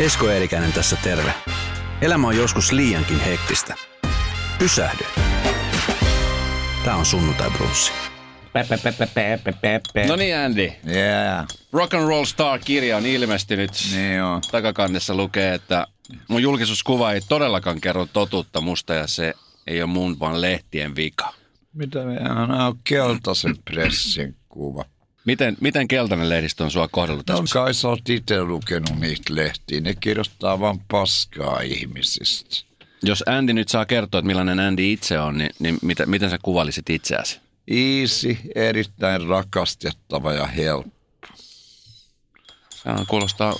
Esko Eerikäinen tässä terve. Elämä on joskus liiankin hektistä. Pysähdy. Tämä on sunnuntai brunssi. No niin Andy, Yeah, Rock and Roll Star-kirja on ilmestynyt. niin on. Takakannessa lukee, että mun julkisuuskuva ei todellakaan kerro totuutta musta ja se ei ole mun vaan lehtien vika. Mitä me nämä on keltaisen pressin kuva. Miten, miten keltainen lehdistö on sua kohdellut No tässä? kai sä oot itse lukenut niitä lehtiä. Ne kirjoittaa vaan paskaa ihmisistä. Jos Andy nyt saa kertoa, että millainen Andy itse on, niin, niin mitä, miten sä kuvailisit itseäsi? Easy, erittäin rakastettava ja helppo. Se kuulostaa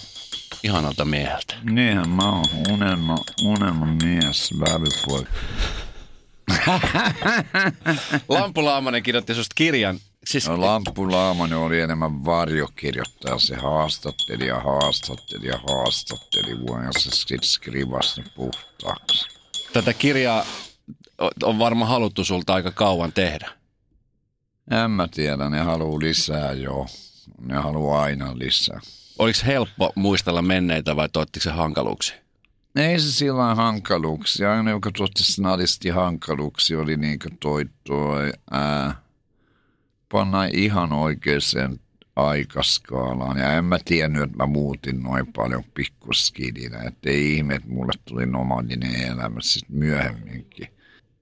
ihanalta mieheltä. Niinhän mä oon unelma, unelma mies, vävypoika. Lampu Laamanen kirjoitti susta kirjan. Siis, No Lamppu Laamanen oli enemmän varjokirjoittaja. Se haastatteli ja haastatteli ja haastatteli vuonna se skrivasi ne puhtaaksi. tätä kirjaa on varmaan haluttu sulta aika kauan tehdä. En mä tiedä, ne haluaa lisää joo. Ne haluaa aina lisää. Oliko helppo muistella menneitä vai tuottiko se hankaluuksia? Ei se sillä hankaluuksia. Aina joka tuotti snadisti hankaluuksia oli niinkö toi, toi ää, panna ihan oikeaan aikaskaalaan. Ja en mä tiennyt, että mä muutin noin paljon pikkuskidinä. Että ei ihme, että mulle tuli nomadinen elämä sitten myöhemminkin.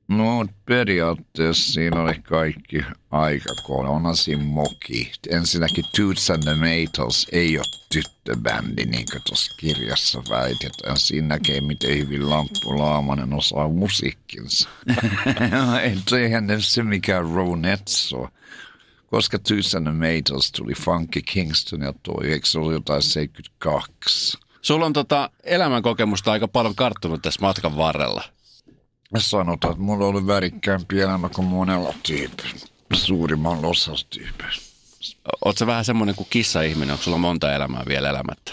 No periaatteessa siinä oli kaikki aikakolla. Onhan siinä moki. Ensinnäkin Toots and the Maytals ei ole tyttöbändi, niin kuin tuossa kirjassa väitetään. Siinä näkee, miten hyvin Lamppu Laamanen osaa musiikkinsa. Eihän ne se mikään Ronettes ole. Koska the Maytals tuli Funky Kingston ja toi, eikö se ollut jotain 72? Sulla on tota elämänkokemusta aika paljon karttunut tässä matkan varrella. Sanotaan, että mulla oli värikkäämpi elämä kuin monella tyypillä. Suurimman osassa tyypeistä. Oot sä vähän semmoinen kuin kissa-ihminen, onko sulla monta elämää vielä elämättä?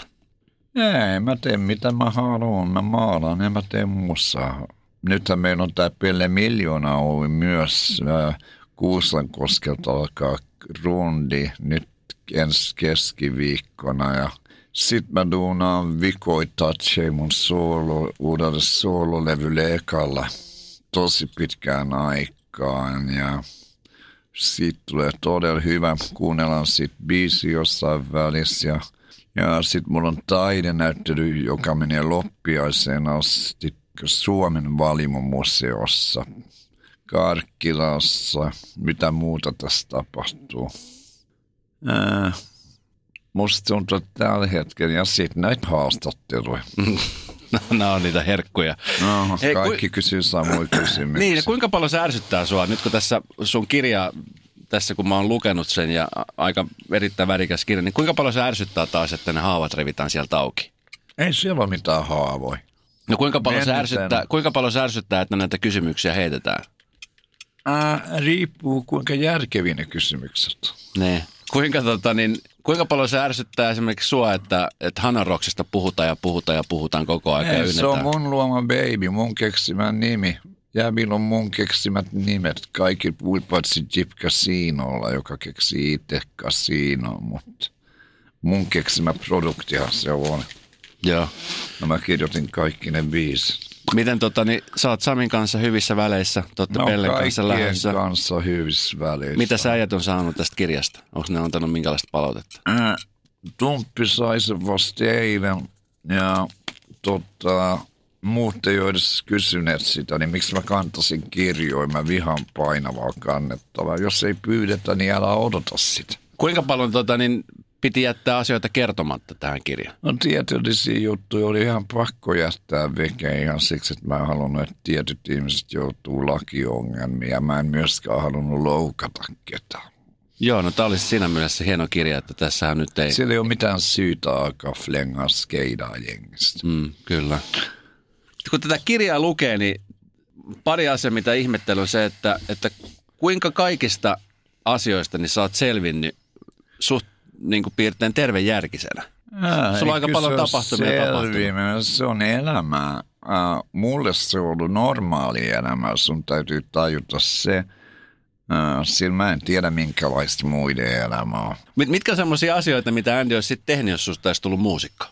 Ei, mä teen mitä mä haluan. Mä maalaan ja mä teen muussa. Nythän meillä on tää Pelle Miljoona Ovi myös. Ää, Kuusankoskelta alkaa rundi nyt ensi keskiviikkona ja sitten mä duunaan vikoitatse mun soolo, uudelle soololevylle ekalla tosi pitkään aikaan ja siitä tulee todella hyvä. Kuunnellaan sit biisi jossain välissä ja, ja sitten mulla on taidenäyttely, joka menee loppiaiseen asti Suomen valimomuseossa. Karkkilassa, mitä muuta tässä tapahtuu. Ää, musta tuntuu, että tällä hetkellä, ja sitten näitä haastatteluja. No, nämä on niitä herkkuja. No, Hei, kaikki ku- kysyy samoja kysymyksiä. Niin, ja kuinka paljon se ärsyttää sua nyt kun tässä sun kirja, tässä kun mä oon lukenut sen ja aika erittäin värikäs kirja, niin kuinka paljon se ärsyttää taas, että ne haavat revitään sieltä auki? Ei siellä ole mitään haavoja. No kuinka paljon, se ärsyttää, kuinka paljon se ärsyttää, että näitä kysymyksiä heitetään? Ää, riippuu kuinka järkeviä ne kysymykset on. Ne. Kuinka, tota, niin, kuinka paljon se ärsyttää esimerkiksi sua, että, että Hanaroksista puhutaan ja puhutaan ja puhutaan koko ajan ja Ei, se on mun luoma baby, mun keksimä nimi. Jäbillä on mun keksimät nimet. Kaikki paitsi Jip Casinolla, joka keksi itse Casino, mutta mun keksimä produktihan se on. Joo. No mä kirjoitin kaikki ne biisit. Miten tota, niin, sä oot Samin kanssa hyvissä väleissä, te ootte No Pellen kanssa lähdössä. kanssa hyvissä väleissä. Mitä sä äijät on saanut tästä kirjasta? Onko ne antanut minkälaista palautetta? Ää, Tumppi sai sen vasta eilen ja tota, muut ei ole edes kysyneet sitä, niin miksi mä kantasin kirjoja, mä vihan painavaa kannettavaa. Jos ei pyydetä, niin älä odota sitä. Kuinka paljon tota, niin, piti jättää asioita kertomatta tähän kirjaan? No tieteellisiä juttuja oli ihan pakko jättää veke ihan siksi, että mä en halunnut, että tietyt ihmiset joutuu lakiongelmiin ja mä en myöskään halunnut loukata ketään. Joo, no tämä olisi siinä mielessä hieno kirja, että tässähän nyt ei... Siellä ei ole mitään syytä alkaa flengaa skeidaa jengistä. Mm, kyllä. Kun tätä kirjaa lukee, niin pari asiaa, mitä ihmettely on se, että, että kuinka kaikista asioista niin sä oot selvinnyt suht niin kuin piirtein tervejärkisenä. Ää, Sulla on aika paljon se tapahtumia selviäminen, Se on elämää. Äh, mulle se on ollut normaali elämä. Sun täytyy tajuta se. Äh, sillä mä en tiedä, minkälaista muiden elämä on. Mit, mitkä on semmoisia asioita, mitä Andy olisi sitten tehnyt, jos susta olisi tullut muusikko?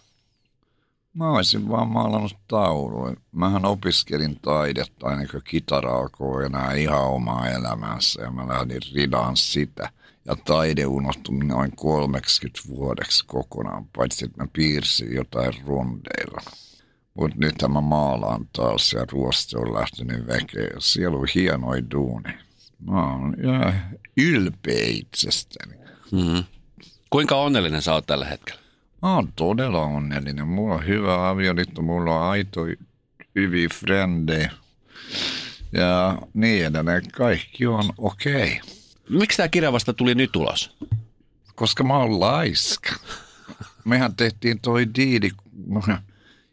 Mä olisin vaan maalannut tauluja. Mähän opiskelin taidetta ennen kuin kitara alkoi enää ihan omaa elämänsä ja mä lähdin ridaan sitä. Ja taide unohtui noin 30 vuodeksi kokonaan, paitsi että mä piirsin jotain rundeilla. Mutta nyt mä maalaan taas ja ruoste on lähtenyt väkeä. Siellä on hienoi duuni. Mä oon ja ylpeä itsestäni. Mm. Kuinka onnellinen sä oot tällä hetkellä? Mä oon todella onnellinen. Mulla on hyvä avioliitto, mulla on aito hyviä frendejä. Ja niin edelleen. Kaikki on okei. Okay. Miksi tämä kirja vasta tuli nyt ulos? Koska mä oon laiska. Mehän tehtiin toi diili, no,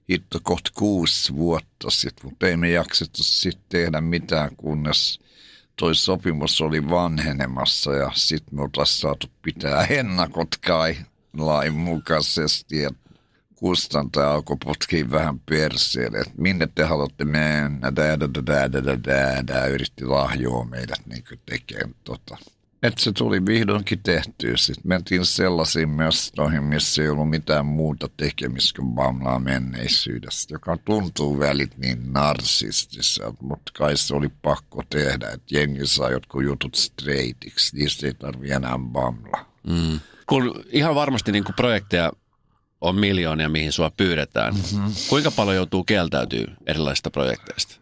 hitto kohta kuusi vuotta sitten, mutta ei me jaksettu sitten tehdä mitään, kunnes toi sopimus oli vanhenemassa ja sitten me oltaisiin saatu pitää ennakot kai lain mukaisesti ja kustantaja alkoi potkia vähän perseelle, että minne te haluatte mennä, dää, dää, dää, dää, dää, dää, yritti lahjoa meidät niin tekemään tota. Että se tuli vihdoinkin tehtyä. Sitten mentiin sellaisiin mestoihin, missä ei ollut mitään muuta tekemistä kuin bamlaa menneisyydestä, joka tuntuu välit niin narsistiselta, mutta kai se oli pakko tehdä, että jengi saa jotkut jutut straightiksi, niistä ei tarvi enää bamlaa. Mm. Kun ihan varmasti niin projekteja on miljoonia, mihin sua pyydetään. Mm-hmm. Kuinka paljon joutuu kieltäytyy erilaisista projekteista?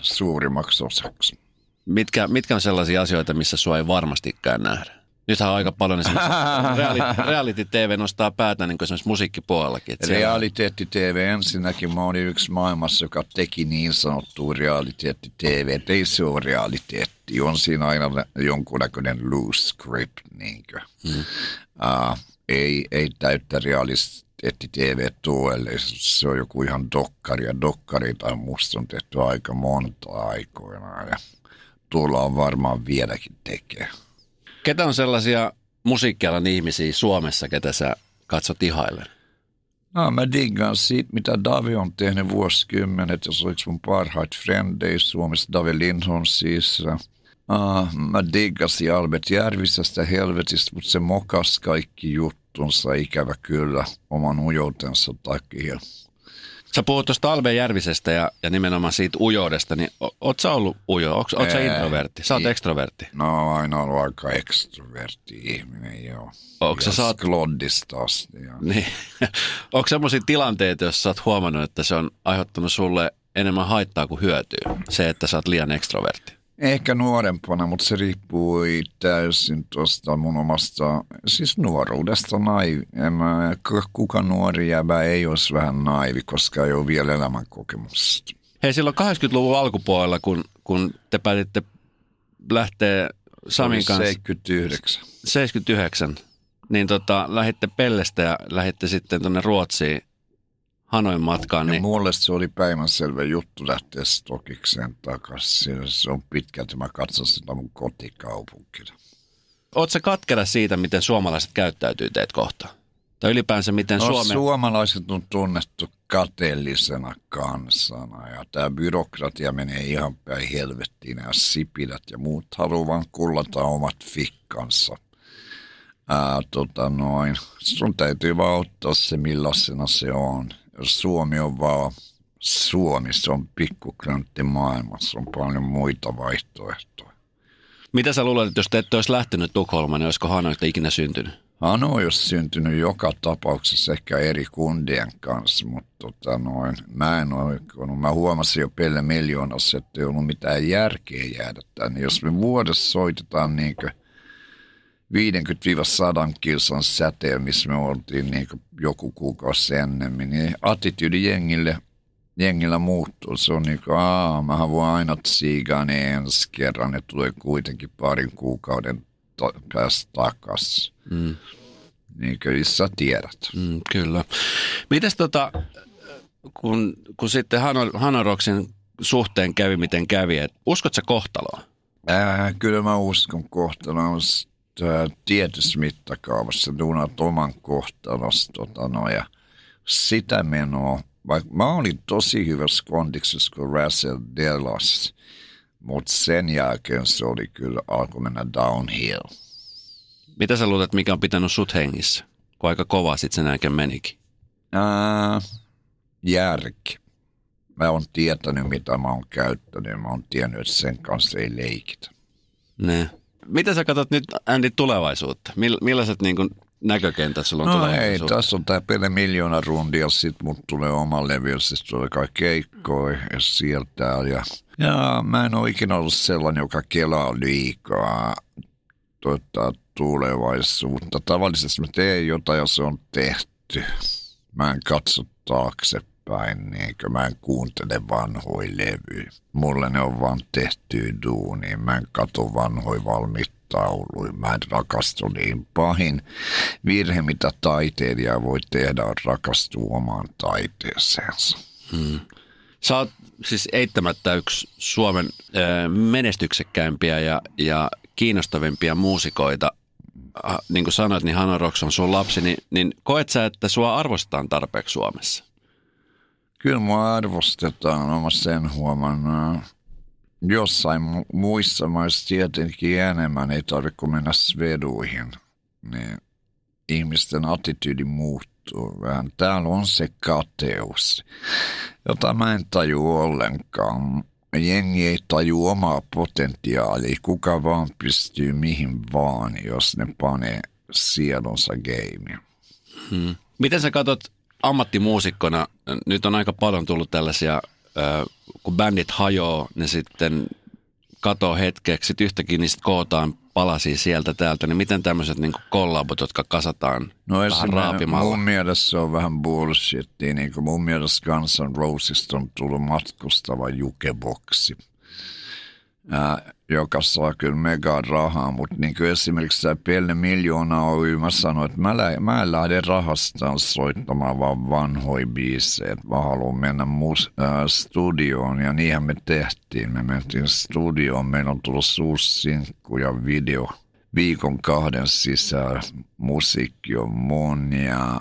Suurimmaksi osaksi. Mitkä, mitkä on sellaisia asioita, missä sua ei varmastikään nähdä? Nythän on aika paljon esimerkiksi reality, reality TV nostaa päätä niin kuin esimerkiksi musiikkipuolellakin. Realiteetti TV ensinnäkin. Mä olin yksi maailmassa, joka teki niin sanottua realiteetti TV. Ei se ole realiteetti. On siinä aina jonkunnäköinen loose script. Niin hmm. uh, ei, ei täyttä realiteetti TV tuelle. Se on joku ihan dokkari. Ja dokkareita on musta on tehty aika monta aikoina. Ja tuolla on varmaan vieläkin tekee. Ketä on sellaisia musiikkialan ihmisiä Suomessa, ketä sä katsot ihailen? No, mä diggaan siitä, mitä Davi on tehnyt vuosikymmenet, ja se olisi mun parhaat frendejä Suomessa, Davi Lindholm siis. Uh, mä diggasin Albert Järvisestä helvetistä, mutta se mokas kaikki juttunsa ikävä kyllä oman ujoutensa takia. Sä puhut tuosta Alve Järvisestä ja, ja nimenomaan siitä ujoudesta, niin o, oot sä ollut ujo? Oot, oot sä introvertti? Sä oot ekstrovertti? No aina ollut aika ekstrovertti ihminen, joo. Onko sä saat... Kloddista asti. Niin. Onko semmoisia tilanteita, jos sä oot huomannut, että se on aiheuttanut sulle enemmän haittaa kuin hyötyä, se, että sä oot liian ekstrovertti? Ehkä nuorempana, mutta se riippuu täysin tuosta mun omasta, siis nuoruudesta naivi. En mä, kuka nuori jäbä ei olisi vähän naivi, koska ei ole vielä elämänkokemusta. Hei, silloin 80-luvun alkupuolella, kun, kun te päätitte lähteä Samin kanssa... 79. 79. Niin tota, lähditte Pellestä ja lähditte sitten tuonne Ruotsiin Hanoin matkaan. Niin... mulle se oli päivänselvä juttu lähteä Stokikseen takaisin. Se on pitkälti, mä katson sitä mun kotikaupunkina. Oletko katkera siitä, miten suomalaiset käyttäytyy teet kohtaan? Tai ylipäänsä miten no, Suomen... Suomalaiset on tunnettu kateellisena kansana ja tämä byrokratia menee ihan päin helvettiin ja sipilät ja muut haluaa vaan kullata omat fikkansa. Ää, tota noin. Sun täytyy vaan ottaa se millaisena se on. Suomi on vaan Suomi, se on pikkuklöntti maailmassa, on paljon muita vaihtoehtoja. Mitä sä luulet, että jos te ette olisi lähtenyt Tukholmaan, niin olisiko Hanoista ikinä syntynyt? Hano olisi syntynyt joka tapauksessa ehkä eri kundien kanssa, mutta tota noin, mä en kun mä huomasin jo Pelle miljoonassa, että ei ollut mitään järkeä jäädä tänne. Jos me vuodessa soitetaan niin 50-100 kilsan säteen, missä me oltiin niin joku kuukausi ennemmin, niin attityydi jengille, jengillä muuttuu. Se on niin kuin, aa, mähän voin aina tsiigaa ne ensi kerran, ne tulee kuitenkin parin kuukauden päästä takaisin. Mm. Niin kuin sä tiedät. Mm, kyllä. Mites tota, kun, kun sitten Hanoroksin suhteen kävi miten kävi, että uskot sä kohtaloa? Ää, kyllä mä uskon kohtaloa tietyssä mittakaavassa duunat oman kohtalos tota, no, ja sitä menoa. Vaikka mä olin tosi hyvässä kondiksessa kuin Russell Delas, mutta sen jälkeen se oli kyllä alkoi mennä downhill. Mitä sä luulet, mikä on pitänyt sut hengissä, kun aika kova sitten sen jälkeen menikin? Ää, järki. Mä oon tietänyt, mitä mä oon käyttänyt. Mä oon tiennyt, että sen kanssa ei leikitä. Ne. Miten sä katsot nyt, Andy, tulevaisuutta? Mill- millaiset niin kuin, näkökentät sulla on No ei, tässä on tää peli miljoona rundia, sit mut tulee oma levy, sit tulee kaikki keikkoja ja sieltä. Ja, ja mä en ole ikinä ollut sellainen, joka kelaa liikaa tota, tulevaisuutta. Tavallisesti mä teen jotain ja se on tehty. Mä en katso taaksepäin, niin mä en kuuntele vanhoja levyjä. Mulle ne on vaan tehty duuni. Mä en katso vanhoja valmiita tauluja. Mä en rakastu niin pahin. Virhe, mitä taiteilija voi tehdä, on rakastua omaan taiteeseensa. Sä oot siis eittämättä yksi Suomen ö, menestyksekkäimpiä ja, ja kiinnostavimpia muusikoita. Niin kuin sanoit, niin Hanna Rocks on sun lapsi, niin, niin koet sä, että sua arvostetaan tarpeeksi Suomessa? Kyllä mua arvostetaan, olen sen huomannut. Jossain mu- muissa maissa tietenkin enemmän, ei tarvitse mennä sveduihin. Niin ihmisten attityydi muuttuu vähän. Täällä on se kateus, jota mä en taju ollenkaan. Jengi ei taju omaa potentiaalia. Kuka vaan pystyy mihin vaan, jos ne panee sielunsa geimiin. Miten sä katsot ammattimuusikkona, nyt on aika paljon tullut tällaisia, kun bändit hajoaa, ne sitten katoo hetkeksi, sitten yhtäkkiä niistä kootaan palasia sieltä täältä, niin miten tämmöiset niin kollabot, jotka kasataan No vähän raapimalla? mun mielestä se on vähän bullshittia. Niin kuin mun mielestä Guns N' Rosesta on tullut matkustava jukeboksi, ää, joka saa kyllä mega rahaa, mutta niin kuin esimerkiksi tämä Pelle Miljoona Oy, mä sanoin, että mä, lä- mä en lähde rahastaan soittamaan vaan vanhoja biisejä, mä haluan mennä mus- ää, studioon. Ja niinhän me tehtiin. Me mentiin studioon, meillä on tullut uusi sinkku ja video viikon kahden sisään. Musiikki on mun ja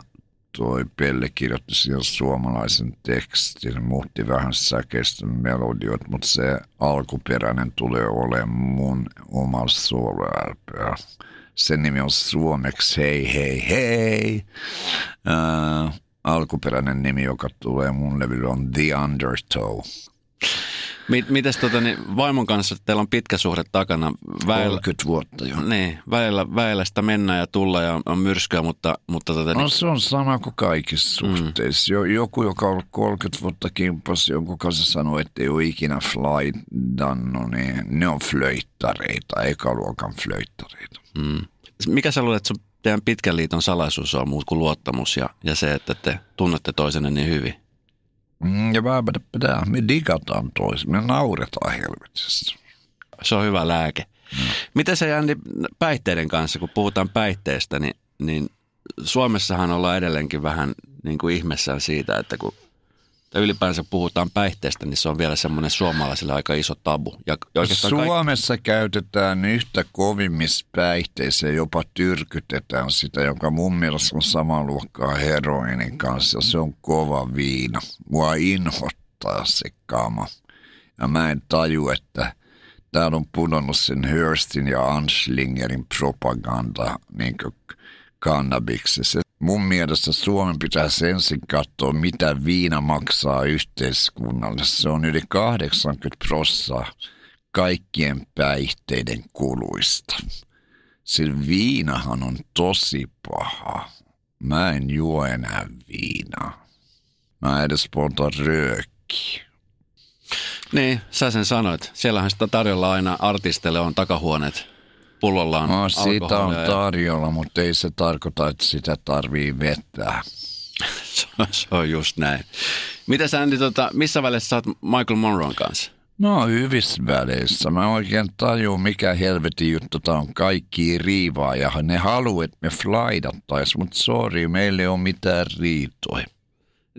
toi Pelle kirjoitti siihen suomalaisen tekstin, muutti vähän säkeistä melodioita, mutta se alkuperäinen tulee olemaan mun oma solo Sen nimi on suomeksi Hei hei hei. Äh, alkuperäinen nimi, joka tulee mun levylle on The Undertow. Mit, mites tota, niin vaimon kanssa, teillä on pitkä suhde takana, väillä, 30 vuotta jo. niin, väillä, väillä sitä mennä ja tulla ja on myrskyä, mutta, mutta tota, No niin, se on sama kuin kaikissa suhteissa. Jo, joku, joka on ollut 30 vuotta kimpas, jonkun kanssa sanoo, että ei ole ikinä flightannut, niin ne on flöittareita, ekaluokan flöittareita. mm. mikä sä luulet, että sun teidän pitkän liiton salaisuus on muut kuin luottamus ja, ja se, että te tunnette toisenne niin hyvin? Mm, ja vähän pitää, me digataan toisen, me nauretaan helvetistä. Se on hyvä lääke. Miten se Andy päihteiden kanssa, kun puhutaan päihteistä, niin, niin Suomessahan ollaan edelleenkin vähän niin kuin ihmessään siitä, että kun tai ylipäänsä puhutaan päihteistä, niin se on vielä semmoinen suomalaisille aika iso tabu. Ja kaikki, Suomessa käytetään yhtä kovimmissa päihteissä jopa tyrkytetään sitä, joka mun mielestä on samaa luokkaa heroinin kanssa. Se on kova viina. Mua inhottaa se kama. Ja mä en taju, että täällä on pudonnut sen Hurstin ja Anslingerin propaganda niin kannabiksessa. Mun mielestä Suomen pitäisi ensin katsoa, mitä viina maksaa yhteiskunnalle. Se on yli 80 prossaa kaikkien päihteiden kuluista. Sillä viinahan on tosi paha. Mä en juo enää viinaa. Mä edes polta röökiä. niin, sä sen sanoit. Siellähän sitä tarjolla aina artisteille on takahuoneet. Pullolla on No, siitä on tarjolla, mutta ei se tarkoita, että sitä tarvii vetää. se, on- just näin. Mitä sä Andy, tota, missä välissä sä oot Michael Monroon kanssa? No hyvissä väleissä. Mä oikein tajun, mikä helvetin juttu tää on. Kaikki riivaa ja ne haluaa, että me flaidattais, mutta sorry, meillä ei ole mitään riitoja.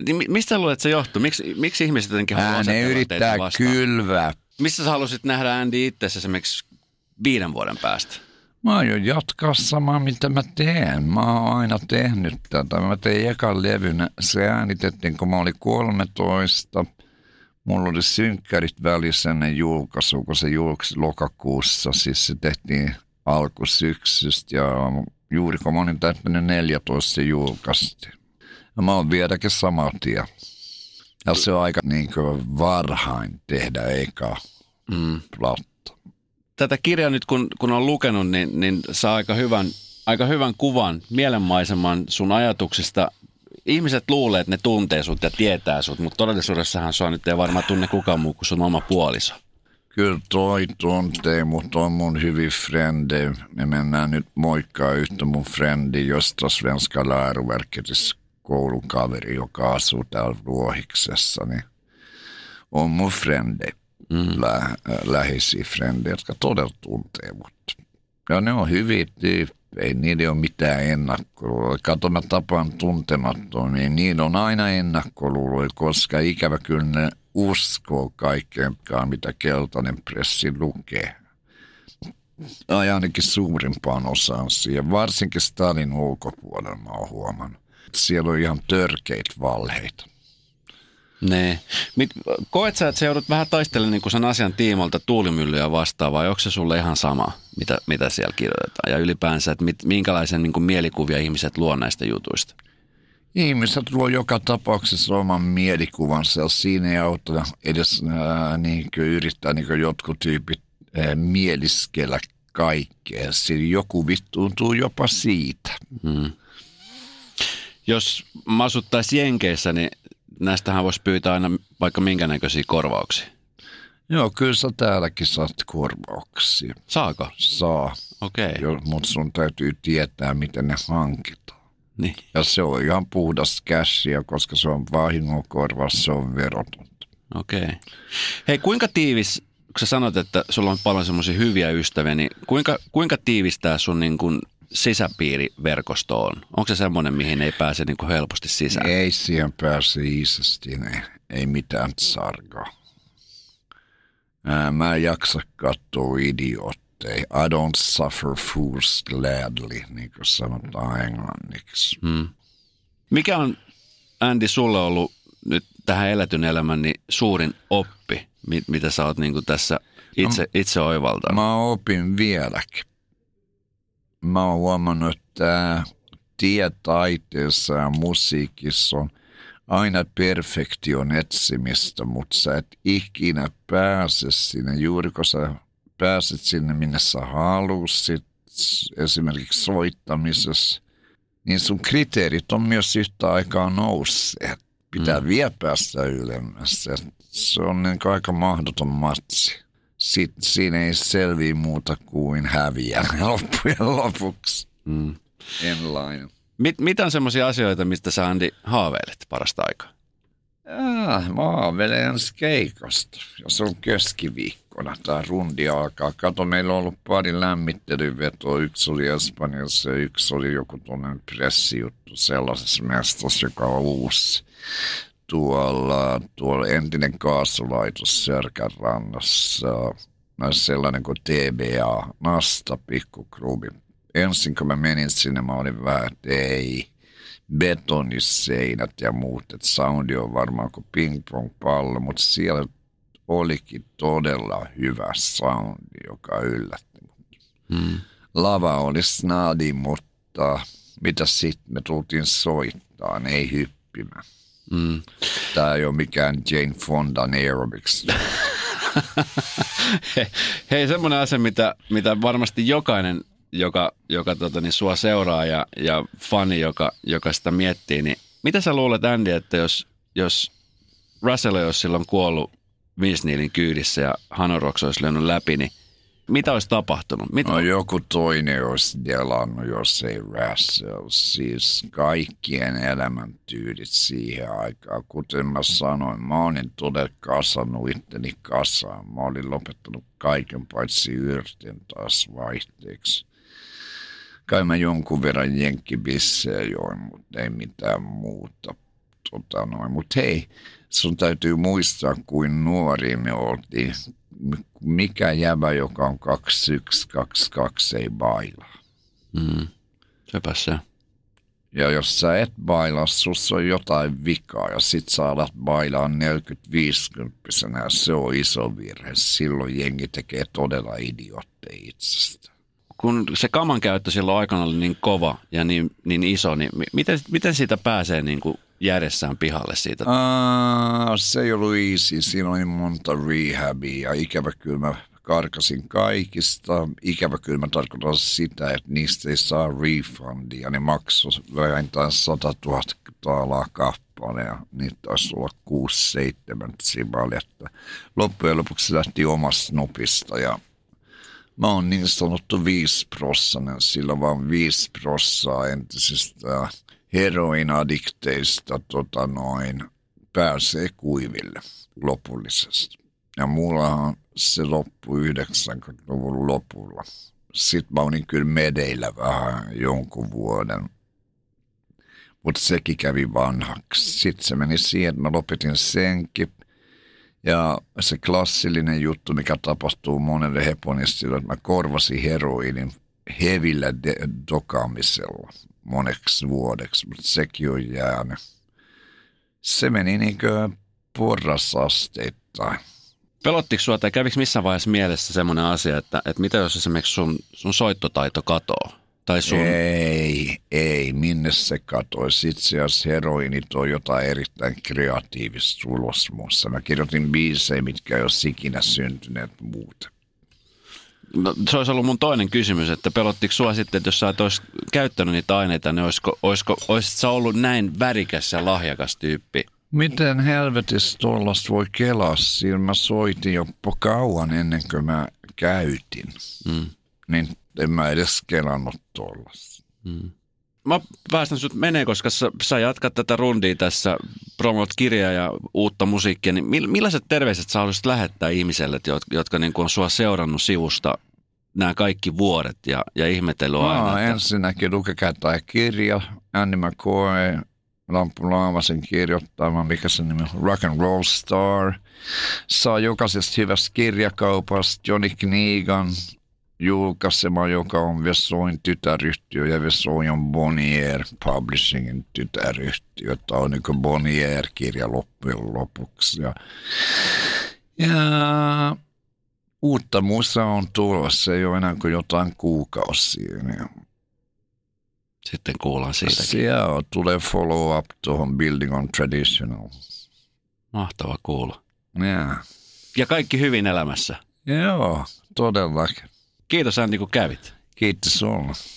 Niin mi- mistä luulet, että se johtuu? Miksi, miksi ihmiset jotenkin haluaa Ää, ne yrittää kylvää. Missä sä halusit nähdä Andy itse esimerkiksi viiden vuoden päästä? Mä aion jatkaa samaa, mitä mä teen. Mä oon aina tehnyt tätä. Mä tein ekan levyn. Se äänitettiin, kun mä olin 13. Mulla oli synkkärit välissä ennen julkaisua, kun se julkaisi lokakuussa. Siis se tehtiin alkusyksystä ja juuri kun mä olin täyttänyt 14, se julkaistiin. Ja mä oon vieläkin sama tie. Ja se on aika niin kuin varhain tehdä eka Mm. platta. Tätä kirjaa nyt kun, kun on lukenut, niin, niin saa aika hyvän, aika hyvän kuvan, mielenmaiseman sun ajatuksista. Ihmiset luulee, että ne tuntee sut ja tietää sut, mutta todellisuudessahan sua nyt ei varmaan tunne kukaan muu kuin sun oma puoliso. Kyllä toi tuntee, mutta on mun hyvin frendi. Me mennään nyt moikkaa yhtä mun frendi, josta Svenska koulun kaveri, joka asuu täällä Ruohiksessa, niin on mun frendi. Lä- läheisiä frendejä, jotka todella tuntee mut. Ja ne on hyviä tyyppejä, niillä ei ole mitään ennakkoluuloja. Kato, mä tapaan tuntemattomia, niin niillä on aina ennakkoluuloja, koska ikävä kyllä ne uskoo kaikkeenkaan, mitä keltainen pressi lukee. Tai ainakin suurimpaan osaan siihen, varsinkin Stalin ulkopuolella mä oon huomannut. Siellä on ihan törkeitä valheita. Nee. Mit, koet sä, että sä joudut vähän taistelemaan niin sen asian tiimolta tuulimyllyä vastaan, vai onko se sulle ihan sama, mitä, mitä siellä kirjoitetaan? Ja ylipäänsä, että mit, minkälaisen niin kuin mielikuvia ihmiset luo näistä jutuista? Ihmiset luo joka tapauksessa oman mielikuvansa ja siinä ei auta edes ää, niin kuin yrittää niin kuin jotkut tyypit ää, mieliskellä kaikkea. Sillä joku vittuuntuu jopa siitä. Hmm. Jos mä asuttaisiin Jenkeissä, niin näistähän voisi pyytää aina vaikka minkä näköisiä korvauksia. Joo, kyllä sä täälläkin saat korvauksia. Saako? Saa, Okei. Okay. mutta sun täytyy tietää, miten ne hankitaan. Niin. Ja se on ihan puhdas cashia, koska se on vahingonkorvaus, se on verotonta. Okei. Okay. Hei, kuinka tiivis, kun sä sanot, että sulla on paljon semmoisia hyviä ystäviä, niin kuinka, kuinka tiivis tämä sun niin kuin sisäpiiriverkosto on? Onko se semmoinen, mihin ei pääse niin kuin helposti sisään? Ei siihen pääse isästi, ei, ei mitään sarkaa. Mä en jaksa katsoa idiootteja. I don't suffer fools gladly, niin kuin sanotaan englanniksi. Hmm. Mikä on, Andy, sulle ollut nyt tähän elätyn elämän niin suurin oppi, mit, mitä sä oot niin kuin tässä itse, itse oivaltanut? Mä opin vieläkin. Mä oon huomannut, että tie taiteessa ja musiikissa on aina perfektion etsimistä, mutta sä et ikinä pääse sinne, juuri kun sä pääset sinne, minne sä halusit, esimerkiksi soittamisessa, niin sun kriteerit on myös yhtä aikaa nousseet. Pitää mm. vielä päästä ylemmäs. Se on niin aika mahdoton matsi. Sitten siinä ei selviä muuta kuin häviä loppujen lopuksi. Mm. Enlainen. Mit, mitä on semmoisia asioita, mistä sä Andy haaveilet parasta aikaa? Ah, mä haaveilen ensi. Ja se on keskiviikkona. Tämä rundi alkaa. Kato, meillä on ollut pari lämmittelyvetoa. Yksi oli Espanjassa ja yksi oli joku tuonne pressijuttu sellaisessa mestassa, joka on uusi. Tuolla, tuolla entinen kaasulaitos Sörkän rannassa. Sellainen kuin TBA, Nasta pikkuklubi. Ensin kun mä menin sinne, mä olin vähän, että ei betoniseinät ja muut, että soundi on varmaan kuin ping-pong-pallo, mutta siellä olikin todella hyvä soundi, joka yllätti mut. Hmm. Lava oli snadi, mutta mitä sitten me tultiin soittaa, ei hyppimään. Mm. Tämä ei ole mikään Jane Fondan aerobics. Hei, hei semmoinen asia, mitä, mitä varmasti jokainen, joka, joka tota, niin sua seuraa ja, ja fani, joka, joka sitä miettii, niin mitä sä luulet Andy, että jos, jos Russell olisi silloin kuollut Vince Neilin kyydissä ja Hanoroks olisi lyönyt läpi, niin mitä olisi tapahtunut? Mit... No joku toinen olisi delannut, jos ei Russell. Siis kaikkien elämäntyylit siihen aikaan. Kuten mä sanoin, mä olin todella kasannut itteni kasaan. Mä olin lopettanut kaiken paitsi yrten taas vaihteeksi. Kai mä jonkun verran jenkkibissejä join, mutta ei mitään muuta. Tota noin. Mutta hei, sun täytyy muistaa, kuin nuori me oltiin. Mikä jävä, joka on 21, 22, ei baila. Mm. Sepä se. Ja jos sä et bailaa, sussa on jotain vikaa ja sit sä alat bailaa 40-50 ja se on iso virhe. Silloin jengi tekee todella idiootteja itsestä. Kun se kaman käyttö silloin aikana oli niin kova ja niin, niin iso, niin mi- miten, miten siitä pääsee niin kuin järjessään pihalle siitä? Aa, se ei ollut easy. Siinä oli monta rehabia ja ikävä kyllä mä karkasin kaikista. Ikävä kyllä mä tarkoitan sitä, että niistä ei saa refundia. Ne maksoi vähintään 100 000 taalaa kappale ja niitä taisi olla 6-7 sivaletta. Loppujen lopuksi se lähti omasta nopista ja Mä oon niin sanottu viisiprossainen, sillä vaan viisi prossaa entisistä heroinadikteista tota noin, pääsee kuiville lopullisesti. Ja mullahan se loppui 90-luvun lopulla. Sitten mä olin kyllä medeillä vähän jonkun vuoden. Mutta sekin kävi vanhaksi. Sitten se meni siihen, että mä lopetin senkin. Ja se klassillinen juttu, mikä tapahtuu monelle heponistille, että mä korvasin heroinin hevillä de- dokaamisella moneksi vuodeksi, mutta sekin on jäänyt. Se meni niin kuin porrasasteittain. Pelottiko sua tai kävikö missään vaiheessa mielessä semmoinen asia, että, että mitä jos esimerkiksi sun, sun soittotaito katoo? Tai sun... Ei, ei, minne se katoisi. Itse asiassa heroinit on jotain erittäin kreatiivista ulos muussa. Mä kirjoitin biisejä, mitkä ei ole ikinä syntyneet muuten. No, se olisi ollut mun toinen kysymys, että pelottiko sua sitten, että jos sä et olisi käyttänyt niitä aineita, niin olisiko, olisiko, olisit sä ollut näin värikäs ja lahjakas tyyppi? Miten helvetissä tuollaista voi kelaa? Siinä mä soitin jo kauan ennen kuin mä käytin. Mm. Niin en mä edes kelannut tuollaista. Mm. Mä päästän sut menee, koska sä, sä jatkat tätä rundia tässä, promot kirjaa ja uutta musiikkia, niin millaiset terveiset sä haluaisit lähettää ihmiselle, jotka, jotka niin on sua seurannut sivusta nämä kaikki vuodet ja, ja ihmetellyt aina? No, että... ensinnäkin lukekaa tämä kirja, Andy McCoy, Lampu Laavasen kirjoittama, mikä se nimi on, Rock and Roll Star. Saa jokaisesta hyvästä kirjakaupasta Johnny Knigan julkaisema, joka on Vessoin tytäryhtiö ja Vessoin on Bonnier Publishingin tytäryhtiö. Tämä on niin Bonnier-kirja loppujen lopuksi. Ja, ja uutta musa on tulossa, ei ole enää kuin jotain kuukausia. Ja sitten kuullaan siitäkin. Siellä tulee follow up tuohon Building on Traditional. Mahtava kuulla. Yeah. Ja kaikki hyvin elämässä. Joo, todellakin. Kiitos Antti kun kävit. Kiitos sulle.